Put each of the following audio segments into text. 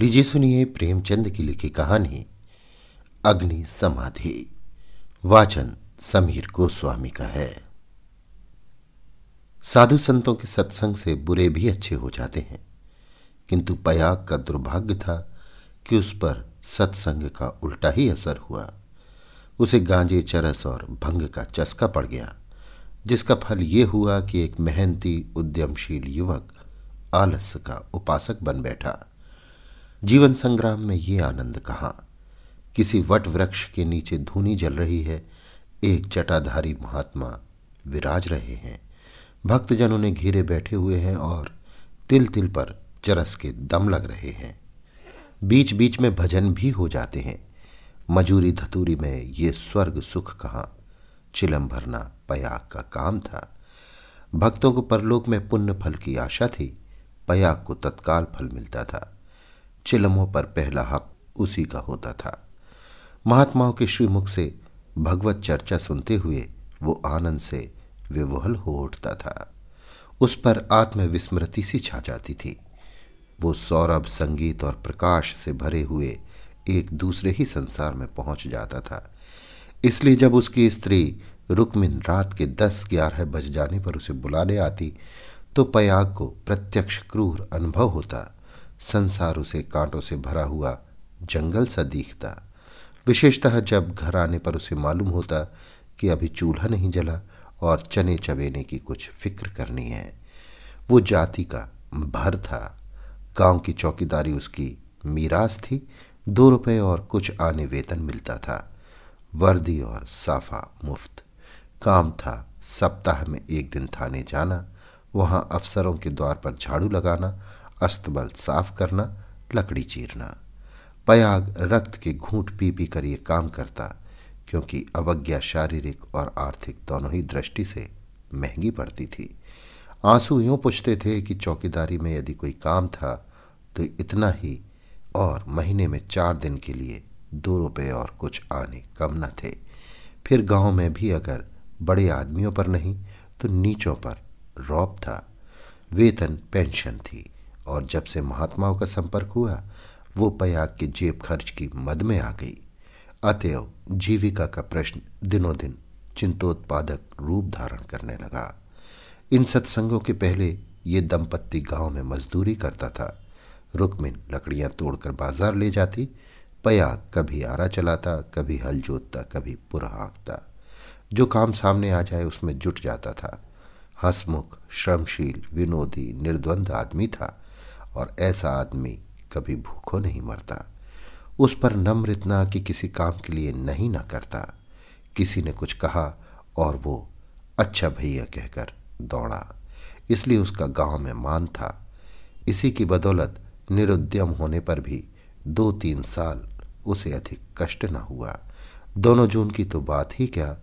लीजिए सुनिए प्रेमचंद की लिखी कहानी, अग्नि समाधि। वाचन समीर गोस्वामी का है। साधु संतों के सत्संग से बुरे भी अच्छे हो जाते हैं, किंतु पयाग का दुर्भाग्य था कि उस पर सत्संग का उल्टा ही असर हुआ। उसे गांजे, चरस और भंग का चस्का पड़ गया, जिसका फल ये हुआ कि एक मेहनती, उद्यमशील युवक आलस्य का उपासक बन बैठा। जीवन संग्राम में ये आनंद कहाँ? किसी वट वृक्ष के नीचे धूनी जल रही है, एक जटाधारी महात्मा विराज रहे हैं। भक्तजन उन्हें घेरे बैठे हुए हैं और तिल तिल पर चरस के दम लग रहे हैं। बीच बीच में भजन भी हो जाते हैं। मजूरी धतूरी में ये स्वर्ग सुख कहाँ? चिलम भरना पयाग का काम था। भक्तों को परलोक में पुण्य फल की आशा थी। पयाग को तत्काल फल मिलता था। चिलमों पर पहला हक उसी का होता था। महात्माओं के श्रीमुख से भगवत चर्चा सुनते हुए वो आनंद से विवहल हो उठता था। उस पर आत्मविस्मृति सी छा जाती थी। वो सौरभ, संगीत और प्रकाश से भरे हुए एक दूसरे ही संसार में पहुँच जाता था। इसलिए जब उसकी स्त्री रुक्मिन रात के दस ग्यारह बज जाने पर उसे बुलाने आती तो पयाग को प्रत्यक्ष क्रूर अनुभव होता। संसार उसे कांटों से भरा हुआ जंगल सा दिखता। विशेषतः जब घर आने पर उसे मालूम होता कि अभी चूल्हा नहीं जला और चने चबेने की कुछ फ़िक्र करनी है। वो जाति का भर था। गाँव की चौकीदारी उसकी मीरास थी। दो रुपए और कुछ आने वेतन मिलता था। वर्दी और साफा मुफ़्त। काम था। सप्ताह में एक दिन थाने जाना। वहाँ अफसरों के द्वार पर झाड़ू लगाना अस्तबल साफ़ करना, लकड़ी चीरना। पयाग रक्त के घूंट पी पी कर ये काम करता, क्योंकि अवज्ञा शारीरिक और आर्थिक दोनों ही दृष्टि से महँगी पड़ती थी। आँसू यूँ पूछते थे कि चौकीदारी में यदि कोई काम था तो इतना ही, और महीने में चार दिन के लिए दो रुपये और कुछ आने कम न थे। फिर गाँव में भी अगर बड़े आदमियों पर नहीं तो नीचों पर रौब था। वेतन, पेंशन थी। और जब से महात्माओं का संपर्क हुआ, वो पयाग के जेब खर्च की मद में आ गई। अतएव जीविका का प्रश्न दिनों दिन चिंतोत्पादक रूप धारण करने लगा। इन सत्संगों के पहले ये दंपत्ति गाँव में मजदूरी करता था। रुकमिन लकड़ियाँ तोड़कर बाज़ार ले जाती पयाग कभी आरा चलाता, कभी हल जोतता, कभी पुरा हाँकता जो काम सामने आ जाए उसमें जुट जाता था। हंसमुख, श्रमशील, विनोदी, निर्द्वंद आदमी था। और ऐसा आदमी कभी भूखों नहीं मरता। उस पर नम्र इतना कि किसी काम के लिए नहीं ना करता। किसी ने कुछ कहा और वो अच्छा भैया, कहकर दौड़ा। इसलिए उसका गाँव में मान था। इसी की बदौलत निरुद्यम होने पर भी दो तीन साल उसे अधिक कष्ट न हुआ। दोनों जून की तो बात ही क्या,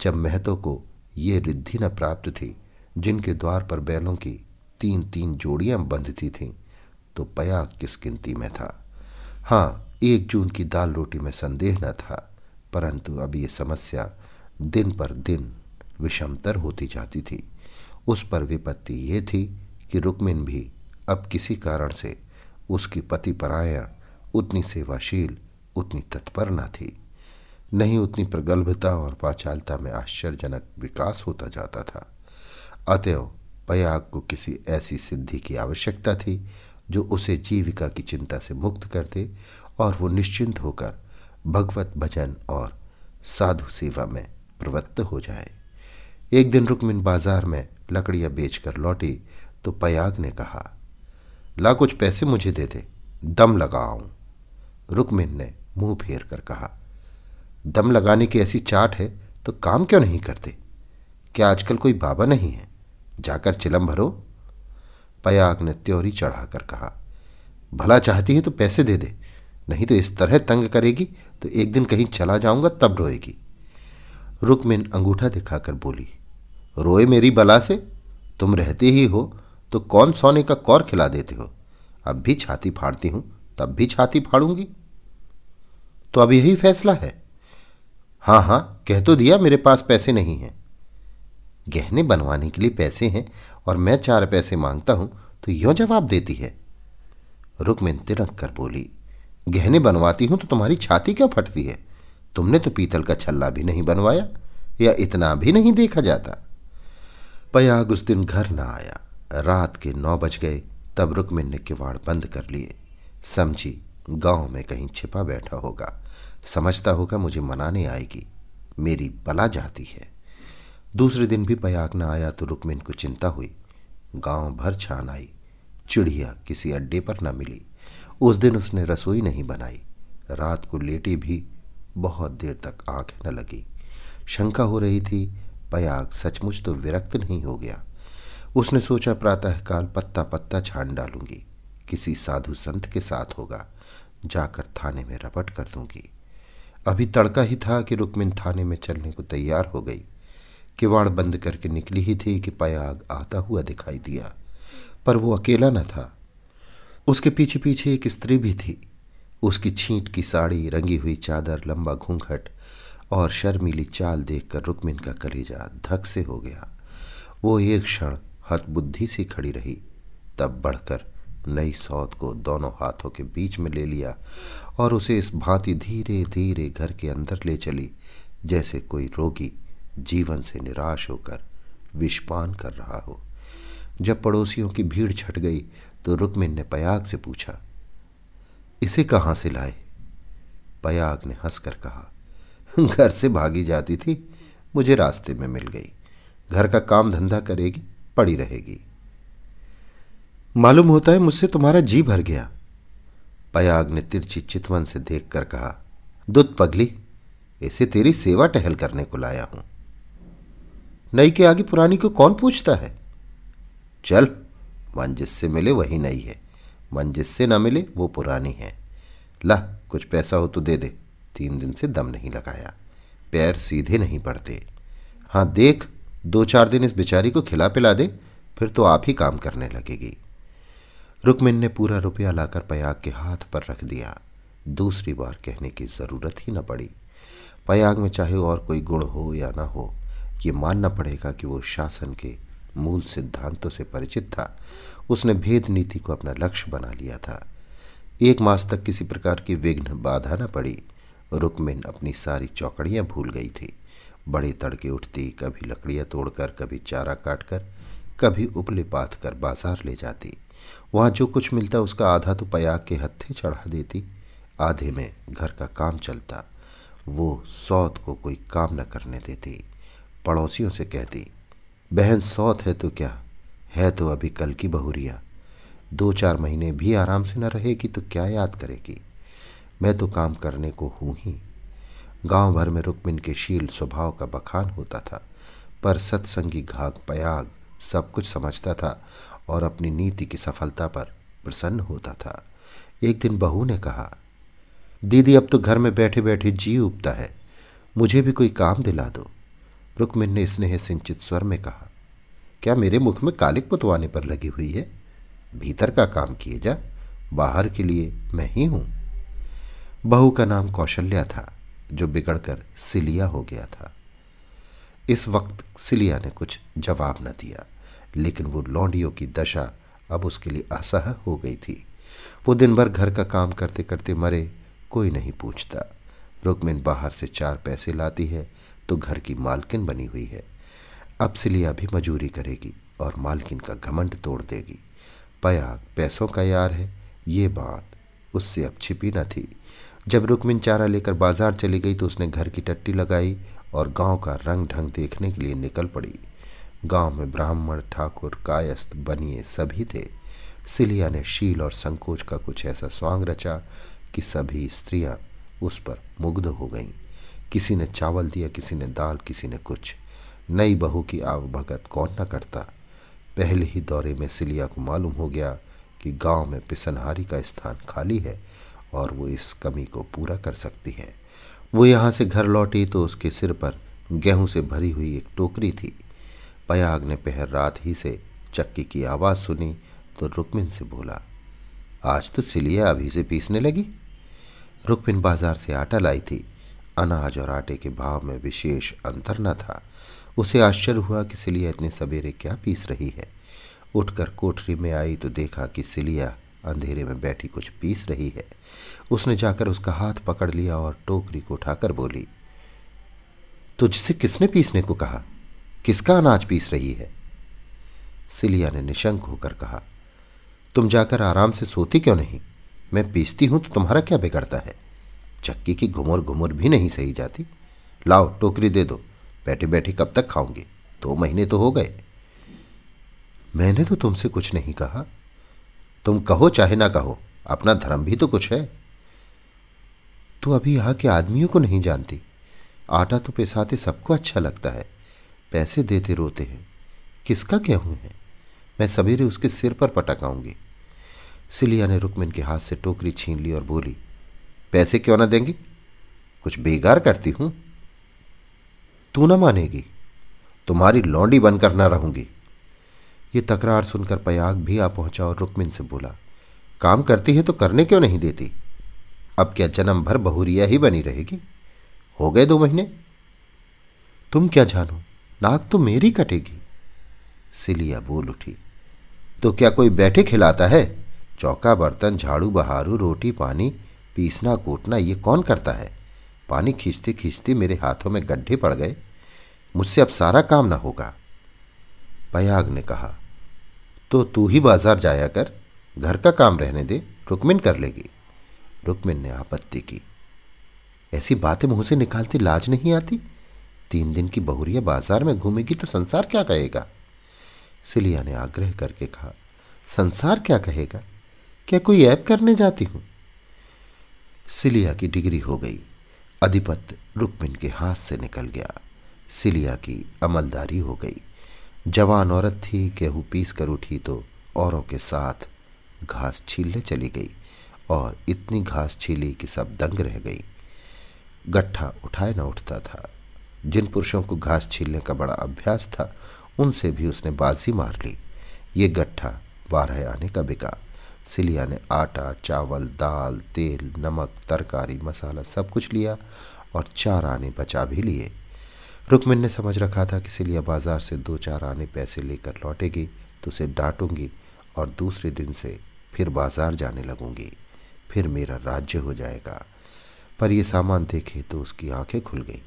जब महतो को ये रिद्धि न प्राप्त थी, जिनके द्वार पर बैलों की तीन तीन जोड़ियाँ बंधती थीं। तो पया किस गिनती में था? हाँ एक जून की दाल रोटी में संदेह न था, परंतु अब ये समस्या दिन पर दिन विषमतर होती जाती थी। उस पर विपत्ति ये थी कि रुक्मिन भी अब किसी कारण से उसकी पति परायण उतनी सेवाशील, उतनी तत्पर न थी। नहीं उतनी प्रगल्भता और वाचालता में आश्चर्यजनक विकास होता जाता था। अतएव पयाग को किसी ऐसी सिद्धि की आवश्यकता थी जो उसे जीविका की चिंता से मुक्त कर दे और वो निश्चिंत होकर भगवत भजन और साधु सेवा में प्रवृत्त हो जाए। एक दिन रुक्मिन बाज़ार में लकड़ियाँ बेचकर लौटी तो पयाग ने कहा, ला कुछ पैसे मुझे दे दे, दम लगाऊँ। रुक्मिन ने मुँह फेर कर कहा, दम लगाने की ऐसी चाट है तो काम क्यों नहीं करते? क्या आजकल कोई बाबा नहीं है? जाकर चिलम भरो। पयाग ने त्योरी चढ़ाकर कहा, भला चाहती है तो पैसे दे दे, नहीं तो इस तरह तंग करेगी तो एक दिन कहीं चला जाऊँगा तब रोएगी। रुकमिन अंगूठा दिखाकर बोली, रोए मेरी बला से? तुम रहते ही हो तो कौन सोने का कौर खिला देते हो? अब भी छाती फाड़ती हूँ, तब भी छाती फाड़ूँगी। तो अब यही फैसला है? हाँ हाँ, कह तो दिया मेरे पास पैसे नहीं हैं। गहने बनवाने के लिए पैसे हैं और मैं चार पैसे माँगता हूँ तो यो जवाब देती है। रुकमिन तिलक कर बोली, गहने बनवाती हूँ तो तुम्हारी छाती क्यों फटती है? तुमने तो पीतल का छल्ला भी नहीं बनवाया, या इतना भी नहीं देखा जाता? पयाग उस दिन घर ना आया। रात के नौ बज गए, तब रुकमिन ने किवाड़ बंद कर लिए। समझी, गाँव में कहीं छिपा बैठा होगा। समझता होगा मुझे मनाने आएगी। मेरी बला जाती है। दूसरे दिन भी पयाग न आया तो रुकमिन को चिंता हुई। गाँव भर छान आई। चिड़िया किसी अड्डे पर न मिली। उस दिन उसने रसोई नहीं बनाई। रात को लेटी भी बहुत देर तक आँखें न लगी। शंका हो रही थी, पयाग सचमुच तो विरक्त नहीं हो गया। उसने सोचा प्रातःकाल पत्ता पत्ता छान डालूँगी। किसी साधु संत के साथ होगा। जाकर थाने में रपट कर दूँगी। अभी तड़का ही था कि रुक्मिन थाने में चलने को तैयार हो गई। किवाड़ बंद करके निकली ही थी कि पयाग आता हुआ दिखाई दिया। पर वो अकेला न था। उसके पीछे पीछे एक स्त्री भी थी। उसकी छींट की साड़ी, रंगी हुई चादर, लंबा घूंघट और शर्मीली चाल देखकर रुक्मिन का कलेजा धक से हो गया। वो एक क्षण हतबुद्धि से खड़ी रही, तब बढ़कर नई सौत को दोनों हाथों के बीच में ले लिया और उसे इस भांति धीरे धीरे घर के अंदर ले चली, जैसे कोई रोगी जीवन से निराश होकर विषपान कर रहा हो। जब पड़ोसियों की भीड़ छट गई तो रुक्मिन ने पयाग से पूछा, इसे कहाँ से लाए? पयाग ने हंसकर कहा, घर से भागी जाती थी, मुझे रास्ते में मिल गई। घर का काम धंधा करेगी, पड़ी रहेगी। मालूम होता है मुझसे तुम्हारा जी भर गया। पयाग ने तिरछी चितवन से देखकर कहा, दुत पगली, इसे तेरी सेवा टहल करने को लाया हूँ। नई के आगे पुरानी को कौन पूछता है? चल, मन जिससे मिले वही नई है। मन जिससे ना मिले वो पुरानी है। ला, कुछ पैसा हो तो दे दे। तीन दिन से दम नहीं लगाया। पैर सीधे नहीं पड़ते हाँ देख, दो चार दिन इस बेचारी को खिला पिला दे, फिर तो आप ही काम करने लगेगी। रुकमिन ने पूरा रुपया लाकर पयाग के हाथ पर रख दिया। दूसरी बार कहने की ज़रूरत ही न पड़ी। पयाग में चाहे और कोई गुण हो या ना हो ये मानना पड़ेगा कि वो शासन के मूल सिद्धांतों से परिचित था। उसने भेद नीति को अपना लक्ष्य बना लिया था। एक मास तक किसी प्रकार की विघ्न बाधा न पड़ी। रुकमिन अपनी सारी चौकड़ियाँ भूल गई थी। बड़े तड़के उठती, कभी लकड़ियाँ तोड़कर, कभी चारा काटकर, कभी उपले पाथ कर बाज़ार ले जाती। वहाँ जो कुछ मिलता, उसका आधा तो पयाग के हत्थे चढ़ा देती। आधे में घर का काम चलता। वो सौत को कोई काम न करने देती। पड़ोसियों से कहती, बहन, सौत है तो क्या? है तो अभी कल की बहुरिया। दो चार महीने भी आराम से न रहेगी तो क्या याद करेगी? मैं तो काम करने को हूँ ही। गाँव भर में रुक्मिन के शील स्वभाव का बखान होता था, पर सत्संगी घाक पयाग सब कुछ समझता था और अपनी नीति की सफलता पर प्रसन्न होता था। एक दिन बहू ने कहा, दीदी, अब तो घर में बैठे बैठे जी उबता है। मुझे भी कोई काम दिला दो। रुक्मिन ने स्नेह सिंचित स्वर में कहा, क्या मेरे मुख में कालिक पुतवाने पर लगी हुई है? भीतर का काम किए जा, बाहर के लिए मैं ही हूँ। बहू का नाम कौशल्या था, जो बिगड़कर सिलिया हो गया था। इस वक्त सिलिया ने कुछ जवाब न दिया, लेकिन वो लौंडियों की दशा अब उसके लिए असह हो गई थी। वो दिन भर घर का काम करते करते मरे, कोई नहीं पूछता। रुकमिन बाहर से चार पैसे लाती है तो घर की मालकिन बनी हुई है। अब सिलिया भी मजूरी करेगी और मालकिन का घमंड तोड़ देगी। पयाग, पैसों का यार है, ये बात उससे अब छिपी न थी। जब रुकमिन चारा लेकर बाज़ार चली गई तो उसने घर की टट्टी लगाई और गाँव का रंग ढंग देखने के लिए निकल पड़ी। गाँव में ब्राह्मण, ठाकुर, कायस्थ, बनिए सभी थे। सिलिया ने शील और संकोच का कुछ ऐसा स्वांग रचा कि सभी स्त्रियाँ उस पर मुग्ध हो गईं। किसी ने चावल दिया, किसी ने दाल, किसी ने कुछ। नई बहू की आवभगत कौन न करता। पहले ही दौरे में सिलिया को मालूम हो गया कि गाँव में पिसनहारी का स्थान खाली है और वो इस कमी को पूरा कर सकती है। वो यहाँ से घर लौटी तो उसके सिर पर गेहूँ से भरी हुई एक टोकरी थी। पयाग ने पहर रात ही से चक्की की आवाज़ सुनी तो रुकमिन से बोला, आज तो सिलिया अभी से पीसने लगी? रुकमिन बाज़ार से आटा लाई थी। अनाज और आटे के भाव में विशेष अंतर न था। उसे आश्चर्य हुआ कि सिलिया इतने सवेरे क्या पीस रही है। उठकर कोठरी में आई तो देखा कि सिलिया अंधेरे में बैठी कुछ पीस रही है। उसने जाकर उसका हाथ पकड़ लिया और टोकरी को उठाकर बोली, तुझसे किसने पीसने को कहा? किसका अनाज पीस रही है? सिलिया ने निशंक होकर कहा, तुम जाकर आराम से सोती क्यों नहीं? मैं पीसती हूँ तो तुम्हारा क्या बिगड़ता है? चक्की की घुमर घुमर भी नहीं सही जाती। लाओ, टोकरी दे दो। बैठे बैठे कब तक खाऊँगी? दो महीने तो हो गए। मैंने तो तुमसे कुछ नहीं कहा। तुम कहो चाहे ना कहो, अपना धर्म भी तो कुछ है। तू अभी यहाँ के आदमियों को नहीं जानती। आटा तो पिसाते सबको अच्छा लगता है। पैसे देते रोते हैं। किसका क्या हूँ? मैं सवेरे उसके सिर पर पटक आऊँगी। सिलिया ने रुकमिन के हाथ से टोकरी छीन ली और बोली पैसे क्यों ना देंगी? कुछ बेगार करती हूँ। तू ना मानेगी। तुम्हारी लौंडी बनकर ना रहूँगी। ये तकरार सुनकर पयाग भी आ पहुँचा और रुकमिन से बोला, काम करती है तो करने क्यों नहीं देती? अब क्या जन्म भर बहुरिया ही बनी रहेगी? हो गए दो महीने। तुम क्या जानो, नाक तो मेरी कटेगी। सिलिया बोल उठी तो क्या कोई बैठे खिलाता है? चौका, बर्तन, झाड़ू, बहारू, रोटी, पानी पीसना कूटना ये कौन करता है? पानी खींचते खींचते मेरे हाथों में गड्ढे पड़ गए। मुझसे अब सारा काम ना होगा। पयाग ने कहा तो तू ही बाज़ार जाया कर, घर का काम रहने दे, रुकमिन कर लेगी। रुकमिन ने आपत्ति की। ऐसी बातें मुँह से निकालती लाज नहीं आती? तीन दिन की बहुरिया बाज़ार में घूमेगी तो संसार क्या कहेगा? सिलिया ने आग्रह करके कहा, संसार क्या कहेगा? क्या कोई ऐप करने जाती हूँ? सिलिया की डिग्री हो गई। अधिपत रुकमिन के हाथ से निकल गया। सिलिया की अमलदारी हो गई। जवान औरत थी गेहूँ पीस कर उठी तो औरों के साथ घास छीलने चली गई और इतनी घास छीली कि सब दंग रह गई। गट्ठा उठाए न उठता था। जिन पुरुषों को घास छीलने का बड़ा अभ्यास था, उनसे भी उसने बाजी मार ली। ये गट्ठा बारह आने का बिका। सिलिया ने आटा, चावल, दाल, तेल, नमक, तरकारी, मसाला सब कुछ लिया और चार आने बचा भी लिए। रुकमिन ने समझ रखा था कि सिलिया बाज़ार से दो चार आने पैसे लेकर लौटेगी तो उसे डांटूँगी और दूसरे दिन से फिर बाज़ार जाने लगूँगी। फिर मेरा राज्य हो जाएगा। पर यह सामान देखे तो उसकी आँखें खुल गई।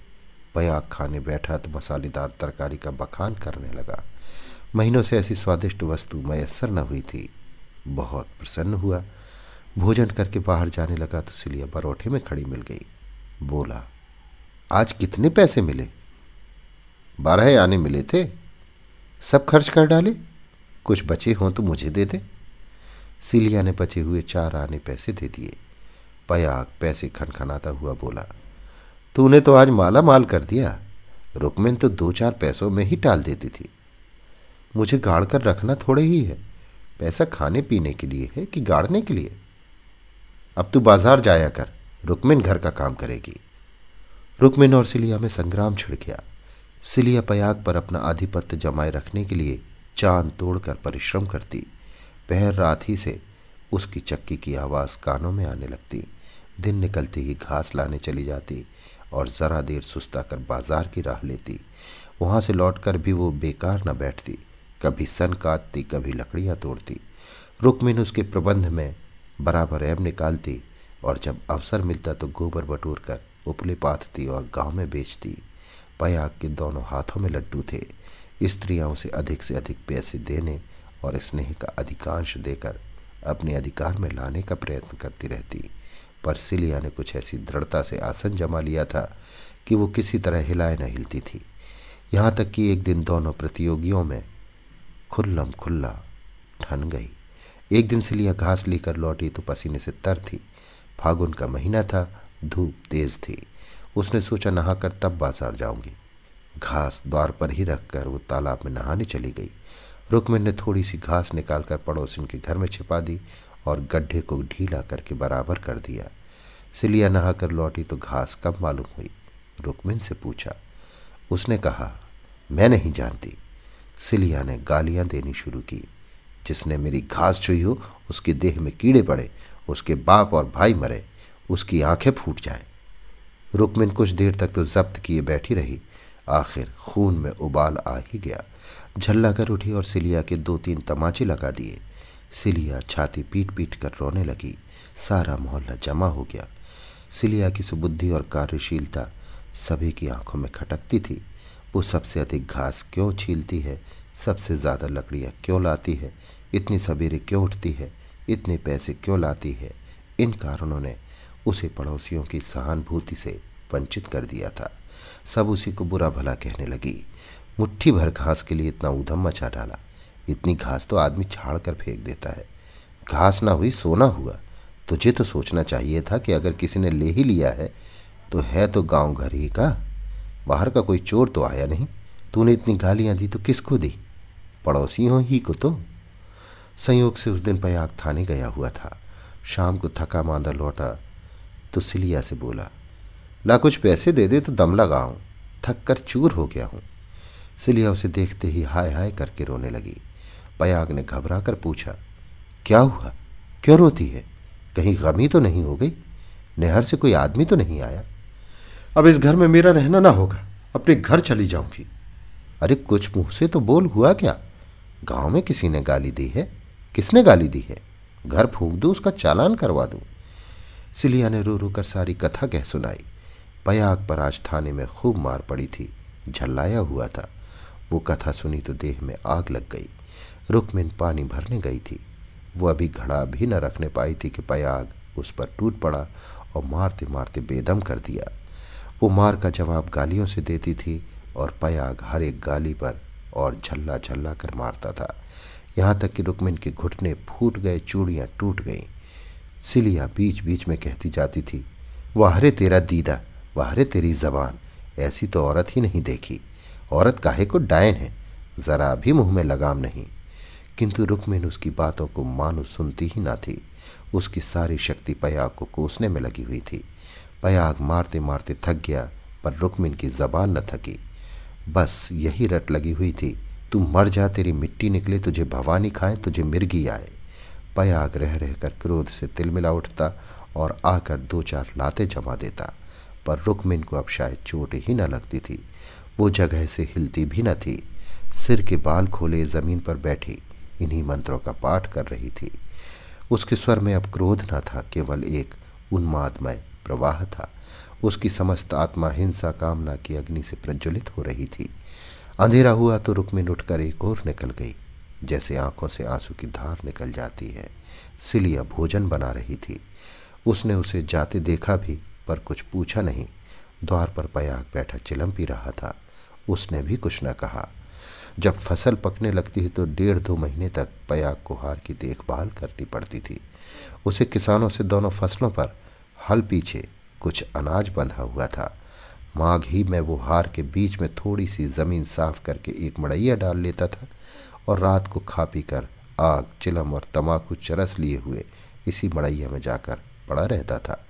पयाग खाने बैठा तो मसालेदार तरकारी का बखान करने लगा। महीनों से ऐसी स्वादिष्ट वस्तु मैसर न हुई थी। बहुत प्रसन्न हुआ। भोजन करके बाहर जाने लगा तो सिलिया परोठे में खड़ी मिल गई। बोला, आज कितने पैसे मिले? बारह आने मिले थे। सब खर्च कर डाले। कुछ बचे हों तो मुझे दे दे। सिलिया ने बचे हुए चार आने पैसे दे दिए। पयाग पैसे खनखनाता हुआ बोला, तूने तो आज माला माल कर दिया। रुकमिन तो दो चार पैसों में ही टाल देती थी। मुझे गाड़ कर रखना थोड़े ही है। पैसा खाने पीने के लिए है कि गाड़ने के लिए। अब तू बाज़ार जाया कर, रुकमिन घर का काम करेगी। रुकमिन और सिलिया में संग्राम छिड़ गया। सिलिया पयाग पर अपना आधिपत्य जमाए रखने के लिए चाँद तोड़कर परिश्रम करती। पहर रात ही से उसकी चक्की की आवाज़ कानों में आने लगती। दिन निकलते ही घास लाने चली जाती और ज़रा देर सुस्ता कर बाज़ार की राह लेती। वहाँ से लौटकर भी वो बेकार न बैठती। कभी सन काटती, कभी लकड़ियाँ तोड़ती। रुकमिन उसके प्रबंध में बराबर ऐब निकालती और जब अवसर मिलता तो गोबर बटोर कर उपले पाथती और गाँव में बेचती। पयाग के दोनों हाथों में लड्डू थे। स्त्रियाँ उसे अधिक से अधिक पैसे देने और स्नेह का अधिकांश देकर अपने अधिकार में लाने का प्रयत्न करती रहती। पर सिलिया ने कुछ ऐसी दृढ़ता से आसन जमा लिया था कि वो किसी तरह हिलाए न हिलती थी। यहाँ तक कि एक दिन दोनों प्रतियोगियों में खुल्लम खुल्ला ठन गई। एक दिन सिलिया घास लेकर लौटी तो पसीने से तर थी। फागुन का महीना था, धूप तेज थी। उसने सोचा, नहाकर तब बाज़ार जाऊँगी। घास द्वार पर ही रखकर वो तालाब में नहाने चली गई। रुकमिन ने थोड़ी सी घास निकालकर पड़ोसिन के घर में छिपा दी और गड्ढे को ढीला करके बराबर कर दिया। सिलिया नहाकर लौटी तो घास कब मालूम हुई? रुकमिन से पूछा। उसने कहा, मैं नहीं जानती। सिलिया ने गालियाँ देनी शुरू की। जिसने मेरी घास छुई हो, उसके देह में कीड़े पड़े, उसके बाप और भाई मरे, उसकी आँखें फूट जाएँ। रुकमिन कुछ देर तक तो जब्त किए बैठी रही। आखिर खून में उबाल आ ही गया। झल्ला कर उठी और सिलिया के दो तीन तमाचे लगा दिए। सिलिया छाती पीट पीट कर रोने लगी। सारा मोहल्ला जमा हो गया। सिलिया की सुबुद्धि और कार्यशीलता सभी की आँखों में खटकती थी। वो सबसे अधिक घास क्यों छीलती है? सबसे ज़्यादा लकड़ियाँ क्यों लाती है? इतनी सवेरे क्यों उठती है? इतने पैसे क्यों लाती है? इन कारणों ने उसे पड़ोसियों की सहानुभूति से वंचित कर दिया था। सब उसी को बुरा भला कहने लगी। मुट्ठी भर घास के लिए इतना उधम मचा डाला। इतनी घास तो आदमी छाड़ कर फेंक देता है। घास ना हुई, सोना हुआ। तुझे तो सोचना चाहिए था कि अगर किसी ने ले ही लिया है तो है तो गाँव घर ही का। बाहर का कोई चोर तो आया नहीं। तूने इतनी गालियाँ दी तो किसको दी? पड़ोसियों ही को तो। संयोग से उस दिन पयाग थाने गया हुआ था। शाम को थका मांदा लौटा तो सिलिया से बोला, ला कुछ पैसे दे दे तो दम लगाऊँ। थक कर चूर हो गया हूँ। सिलिया उसे देखते ही हाय हाय करके रोने लगी। पयाग ने घबरा कर पूछा, क्या हुआ? क्यों रोती है? कहीं गमी तो नहीं हो गई? नहर से कोई आदमी तो नहीं आया? अब इस घर में मेरा रहना ना होगा। अपने घर चली जाऊँगी। अरे, कुछ मुँह से तो बोल, हुआ क्या? गाँव में किसी ने गाली दी है? किसने गाली दी है? घर फूक दो, उसका चालान करवा दूँ? सिलिया ने रो रो कर सारी कथा कह सुनाई। पयाग पर आज थाने में खूब मार पड़ी थी। झल्लाया हुआ था। वो कथा सुनी तो देह में आग लग गई। रुकमिन पानी भरने गई थी। वो अभी घड़ा भी न रखने पाई थी कि पयाग उस पर टूट पड़ा और मारते मारते बेदम कर दिया। वो मार का जवाब गालियों से देती थी और पयाग हर एक गाली पर और झल्ला झल्ला कर मारता था। यहाँ तक कि रुकमिन के घुटने फूट गए, चूड़ियाँ टूट गईं। सिलिया बीच बीच में कहती जाती थी, वाहरे तेरा दीदा, वाहरे तेरी जबान, ऐसी तो औरत ही नहीं देखी। औरत काहे को डायन है, ज़रा भी मुँह में लगाम नहीं। किंतु रुकमिन उसकी बातों को मानो सुनती ही ना थी। उसकी सारी शक्ति पयाग को कोसने में लगी हुई थी। पयाग मारते मारते थक गया, पर रुकमिन की जबान न थकी। बस यही रट लगी हुई थी, तू मर जा, तेरी मिट्टी निकले, तुझे भवानी खाए, तुझे मिर्गी आए। पयाग रह रह कर क्रोध से तिलमिला उठता और आकर दो चार लाते जमा देता, पर रुकमिन को अब शायद चोट ही न लगती थी। वो जगह से हिलती भी न थी। सिर के बाल खोले ज़मीन पर बैठी, इन्हीं मंत्रों का पाठ कर रही थी। उसके स्वर में अब क्रोध न था, केवल एक उन्मादमय प्रवाह था। उसकी समस्त आत्मा हिंसा, कामना की अग्नि से प्रज्वलित हो रही थी। अंधेरा हुआ तो रुकमिन उठकर एक और निकल गई, जैसे आँखों से आँसू की धार निकल जाती है। सिलिया भोजन बना रही थी। उसने उसे जाते देखा भी, पर कुछ पूछा नहीं। द्वार पर पयाग बैठा चिलम पी रहा था। उसने भी कुछ न कहा। जब फ़सल पकने लगती है तो डेढ़ दो महीने तक पयाग को हार की देखभाल करनी पड़ती थी। उसे किसानों से दोनों फ़सलों पर हल पीछे कुछ अनाज बंधा हुआ था। माघ ही में वो हार के बीच में थोड़ी सी ज़मीन साफ़ करके एक मड़ैया डाल लेता था और रात को खा पी कर आग, चिलम और तमाकू चरस लिए हुए इसी मड़ैया में जाकर पड़ा रहता था।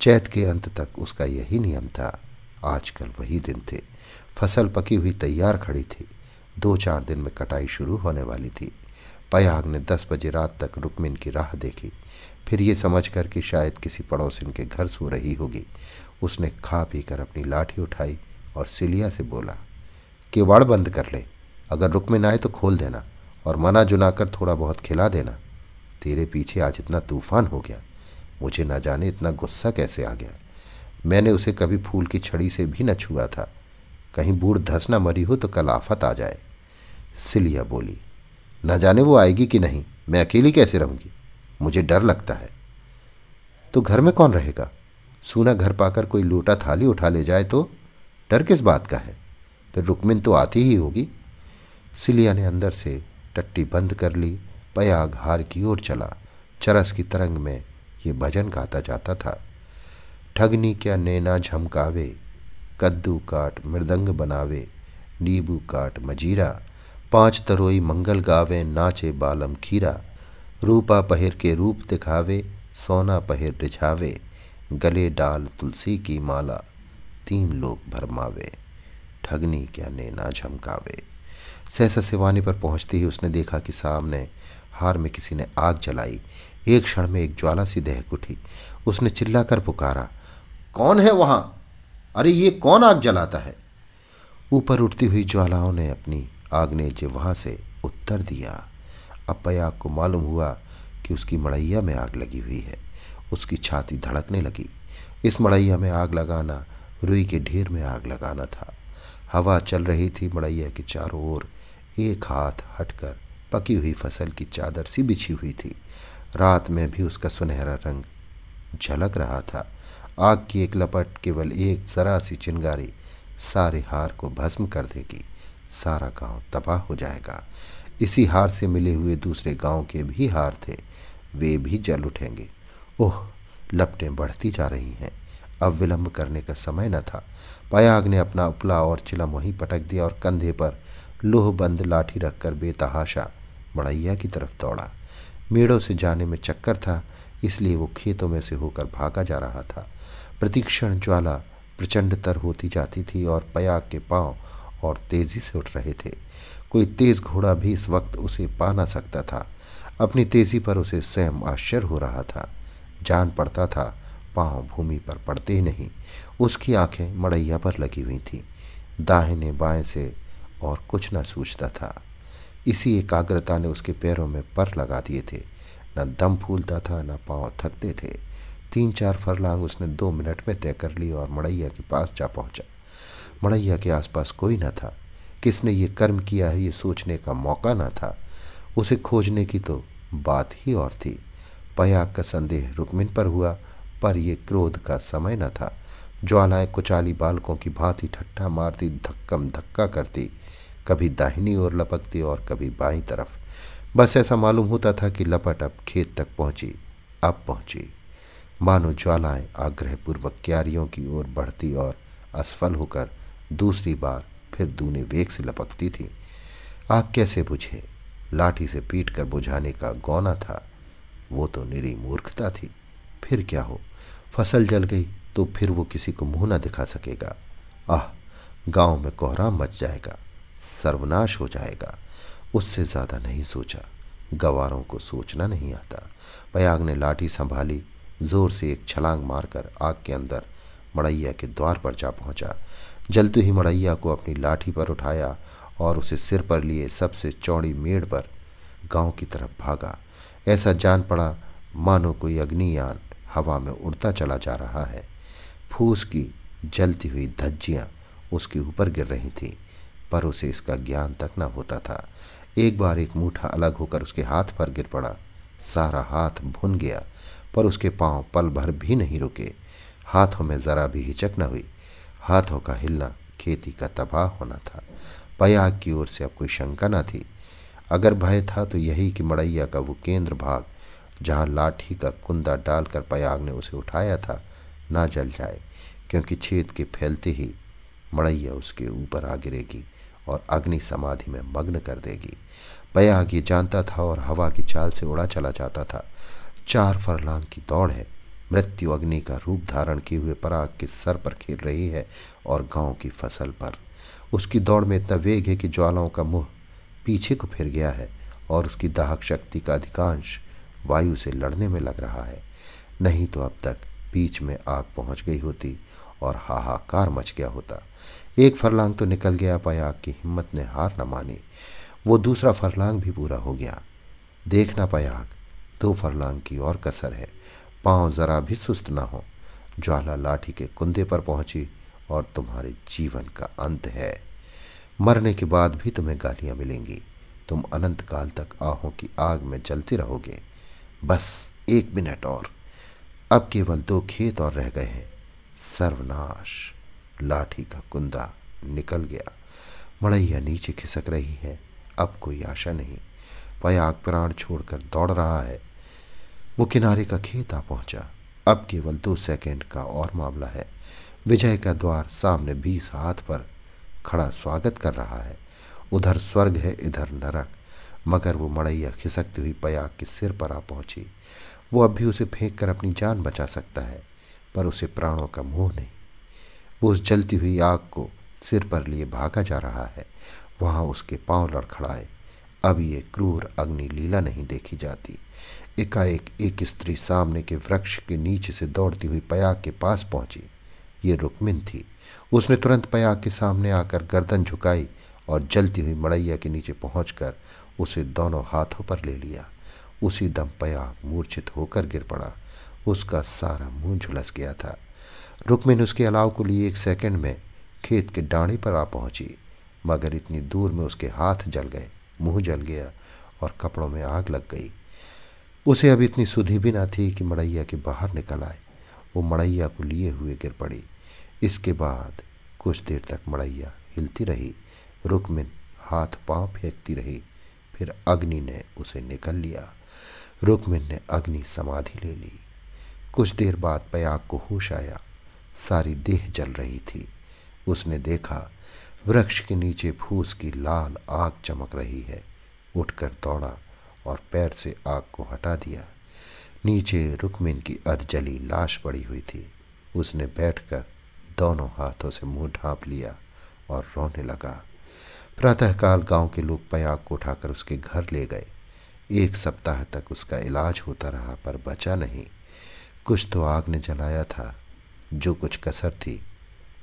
चैत के अंत तक उसका यही नियम था। आजकल वही दिन थे। फ़सल पकी हुई तैयार खड़ी थी। दो चार दिन में कटाई शुरू होने वाली थी। पयाग ने दस बजे रात तक रुकमिन की राह देखी। फिर ये समझ कर कि शायद किसी पड़ोसिन के घर सो रही होगी। उसने खा पी कर अपनी लाठी उठाई और सिलिया से बोला, केवाड़ बंद कर ले। अगर रुकमिन आए तो खोल देना और मना जुना कर थोड़ा बहुत खिला देना। तेरे पीछे आज इतना तूफ़ान हो गया। मुझे न जाने इतना गुस्सा कैसे आ गया। मैंने उसे कभी फूल की छड़ी से भी न छुआ था। कहीं बूढ़ धस न मरी हो तो कल आफत आ जाए। सिलिया बोली, न जाने वो आएगी कि नहीं। मैं अकेली कैसे रहूँगी? मुझे डर लगता है। तो घर में कौन रहेगा? सूना घर पाकर कोई लोटा थाली उठा ले जाए तो डर किस बात का है? फिर रुकमिन तो आती ही होगी। सिलिया ने अंदर से टट्टी बंद कर ली, पयाग हार की ओर चला। चरस की तरंग में ये भजन गाता जाता था। ठगनी क्या नैना झमकावे, कद्दू काट मृदंग बनावे, नींबू काट मजीरा। पाँच तरोई मंगल गावे, नाचे बालम खीरा। रूपा पहिर के रूप दिखावे, सोना पहिर रिझावे गले डाल तुलसी की माला, तीन लोग भरमावे, ठगनी क्या नैना झमकावे। सहसा सिवानी पर पहुँचते ही उसने देखा कि सामने हार में किसी ने आग जलाई। एक क्षण में एक ज्वाला सी दहक उठी। उसने चिल्लाकर पुकारा, कौन है वहाँ? अरे ये कौन आग जलाता है? ऊपर उठती हुई ज्वालाओं ने अपनी आग्नेय जिह्वा से उत्तर दिया। अब पयाग को मालूम हुआ कि उसकी मड़ैया में आग लगी हुई है। उसकी छाती धड़कने लगी। इस मड़ैया में आग लगाना, रुई के ढेर में आग लगाना था। हवा चल रही थी मड़ैया के चारों ओर। एक हाथ हटकर पकी हुई फ़सल की चादर सी बिछी हुई थी। रात में भी उसका सुनहरा रंग झलक रहा था। आग की एक लपट केवल एक जरा सी चिंगारी सारे हार को भस्म कर देगी। सारा गाँव तबाह हो जाएगा। इसी हार से मिले हुए दूसरे गाँव के भी हार थे। वे भी जल उठेंगे। ओह, लपटें बढ़ती जा रही हैं। अब विलंब करने का समय न था। पयाग ने अपना उपला और चिलम वहीं पटक दिया और कंधे पर लोहबंद लाठी रखकर बेतहाशा मड़ैया की तरफ़ दौड़ा। मेड़ों से जाने में चक्कर था, इसलिए वो खेतों में से होकर भागा जा रहा था। प्रतीक्षण ज्वाला प्रचंडतर होती जाती थी और पयाग के पाँव और तेज़ी से उठ रहे थे। कोई तेज घोड़ा भी इस वक्त उसे पा ना सकता था। अपनी तेज़ी पर उसे स्वयं आश्चर्य हो रहा था। जान पड़ता था, पाँव भूमि पर पड़ते ही नहीं। उसकी आँखें मड़ैया पर लगी हुई थीं। दाहिने बाएँ से और कुछ न सूझता था। इसी एकाग्रता ने उसके पैरों में पर लगा दिए थे। न दम फूलता था, न पाँव थकते थे। तीन चार फरलांग उसने दो मिनट में तय कर ली और मड़ैया के पास जा पहुँचा। मड़ैया के आसपास कोई न था। किसने ये कर्म किया है ये सोचने का मौका न था। उसे खोजने की तो बात ही और थी। पयाग का संदेह रुकमिन पर हुआ, पर यह क्रोध का समय न था। ज्वालाएँ कुचाली बालकों की भांति ठट्ठा मारती, धक्कम धक्का करती, कभी दाहिनी ओर लपकती और कभी बाई तरफ़। बस ऐसा मालूम होता था कि लपट अब खेत तक पहुँची, अब पहुँची। मानो ज्वालाएँ आग्रहपूर्वक क्यारियों की ओर बढ़ती और असफल होकर दूसरी बार फिर दूने वेग से लपकती थी। आग कैसे बुझे? लाठी से पीट कर बुझाने का गौना था। वो तो निरी मूर्खता थी। फिर क्या हो? फ़सल जल गई तो फिर वो किसी को मुँह न दिखा सकेगा। आह, गाँव में कोहराम मच जाएगा, सर्वनाश हो जाएगा। उससे ज़्यादा नहीं सोचा। गवारों को सोचना नहीं आता। पयाग ने लाठी संभाली, ज़ोर से एक छलांग मारकर आग के अंदर मड़ैया के द्वार पर जा पहुँचा। जलते ही मड़ैया को अपनी लाठी पर उठाया और उसे सिर पर लिए सबसे चौड़ी मेड़ पर गाँव की तरफ़ भागा। ऐसा जान पड़ा, मानो कोई अग्नियान हवा में उड़ता चला जा रहा है। फूस की जलती हुई धज्जियाँ उसके ऊपर गिर रही थीं, पर उसे इसका ज्ञान तक न होता था। एक बार एक मूठा अलग होकर उसके हाथ पर गिर पड़ा। सारा हाथ भुन गया, पर उसके पाँव पल भर भी नहीं रुके। हाथों में जरा भी हिचक न हुई। हाथों का हिलना, खेती का तबाह होना था। पयाग की ओर से अब कोई शंका न थी। अगर भय था तो यही कि मड़ैया का वो केंद्र भाग, जहाँ लाठी का कुंदा डालकर पयाग ने उसे उठाया था, ना जल जाए, क्योंकि छेद के फैलते ही मड़ैया उसके ऊपर आ गिरेगी और अग्नि समाधि में मग्न कर देगी। पयाग ये जानता था और हवा की चाल से उड़ा चला जाता था। चार फरलांग की दौड़ है। मृत्यु अग्नि का रूप धारण किए हुए पराग के सर पर खेल रही है और गाँव की फ़सल पर। उसकी दौड़ में इतना वेग है कि ज्वालाओं का मुँह पीछे को फिर गया है और उसकी दाहक शक्ति का अधिकांश वायु से लड़ने में लग रहा है। नहीं तो अब तक बीच में आग पहुँच गई होती और हाहाकार मच गया होता। एक फरलांग तो निकल गया पयाग की हिम्मत ने हार न मानी। वो दूसरा फरलांग भी पूरा हो गया। देखना पयाग दो फरलांग की और कसर है। पाँव जरा भी सुस्त ना हो। ज्वाला लाठी के कुंदे पर पहुँची और तुम्हारे जीवन का अंत है। मरने के बाद भी तुम्हें गालियाँ मिलेंगी। तुम अनंत काल तक आहों की आग में जलते रहोगे। बस एक मिनट और। अब केवल दो खेत और रह गए हैं। सर्वनाश। लाठी का कुंदा निकल गया। मड़ैया नीचे खिसक रही है। अब कोई आशा नहीं। वह आग प्राण छोड़कर दौड़ रहा है। वो किनारे का खेत आ पहुँचा। अब केवल दो सेकंड का और मामला है। विजय का द्वार सामने बीस हाथ पर खड़ा स्वागत कर रहा है। उधर स्वर्ग है, इधर नरक। मगर वो मड़ैया खिसकती हुई पयाग के सिर पर आ पहुँची। वो अब भी उसे फेंक कर अपनी जान बचा सकता है, पर उसे प्राणों का मोह नहीं। वो उस जलती हुई आग को सिर पर लिए भागा जा रहा है। वहाँ उसके पाँव लड़खड़ाए। अब ये क्रूर अग्नि लीला नहीं देखी जाती। एकाएक एक स्त्री सामने के वृक्ष के नीचे से दौड़ती हुई पयाग के पास पहुँची। ये रुकमिन थी। उसने तुरंत पयाग के सामने आकर गर्दन झुकाई और जलती हुई मड़ैया के नीचे पहुंचकर उसे दोनों हाथों पर ले लिया। उसी दम पया मूर्छित होकर गिर पड़ा। उसका सारा मुँह झुलस गया था। रुकमिन उसके अलाव को लिए एक सेकंड में खेत के डांडे पर आ पहुँची, मगर इतनी दूर में उसके हाथ जल गए, मुँह जल गया और कपड़ों में आग लग गई। उसे अब इतनी सुधी भी ना थी कि मड़ैया के बाहर निकल आए। वो मड़ैया को लिए हुए गिर पड़ी। इसके बाद कुछ देर तक मड़ैया हिलती रही रुकमिन हाथ पाँव फेंकती रही, फिर अग्नि ने उसे निकल लिया। रुकमिन ने अग्नि समाधि ले ली। कुछ देर बाद पयाग को होश आया। सारी देह जल रही थी। उसने देखा, वृक्ष के नीचे फूस की लाल आग चमक रही है। उठकर दौड़ा। और पैर से आग को हटा दिया। नीचे रुकमिन की अधजली लाश पड़ी हुई थी। उसने बैठकर दोनों हाथों से मुँह ढांप लिया और रोने लगा। प्रातःकाल गाँव के लोग पयाग को उठाकर उसके घर ले गए। एक सप्ताह तक उसका इलाज होता रहा, पर बचा नहीं। कुछ तो आग ने जलाया था। जो कुछ कसर थी,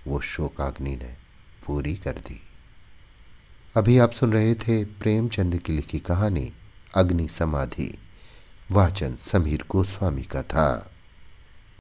वो शोकाग्नि ने पूरी कर दी। अभी आप सुन रहे थे प्रेमचंद की लिखी कहानी। अग्नि समाधि। वाचन समीर गोस्वामी का था।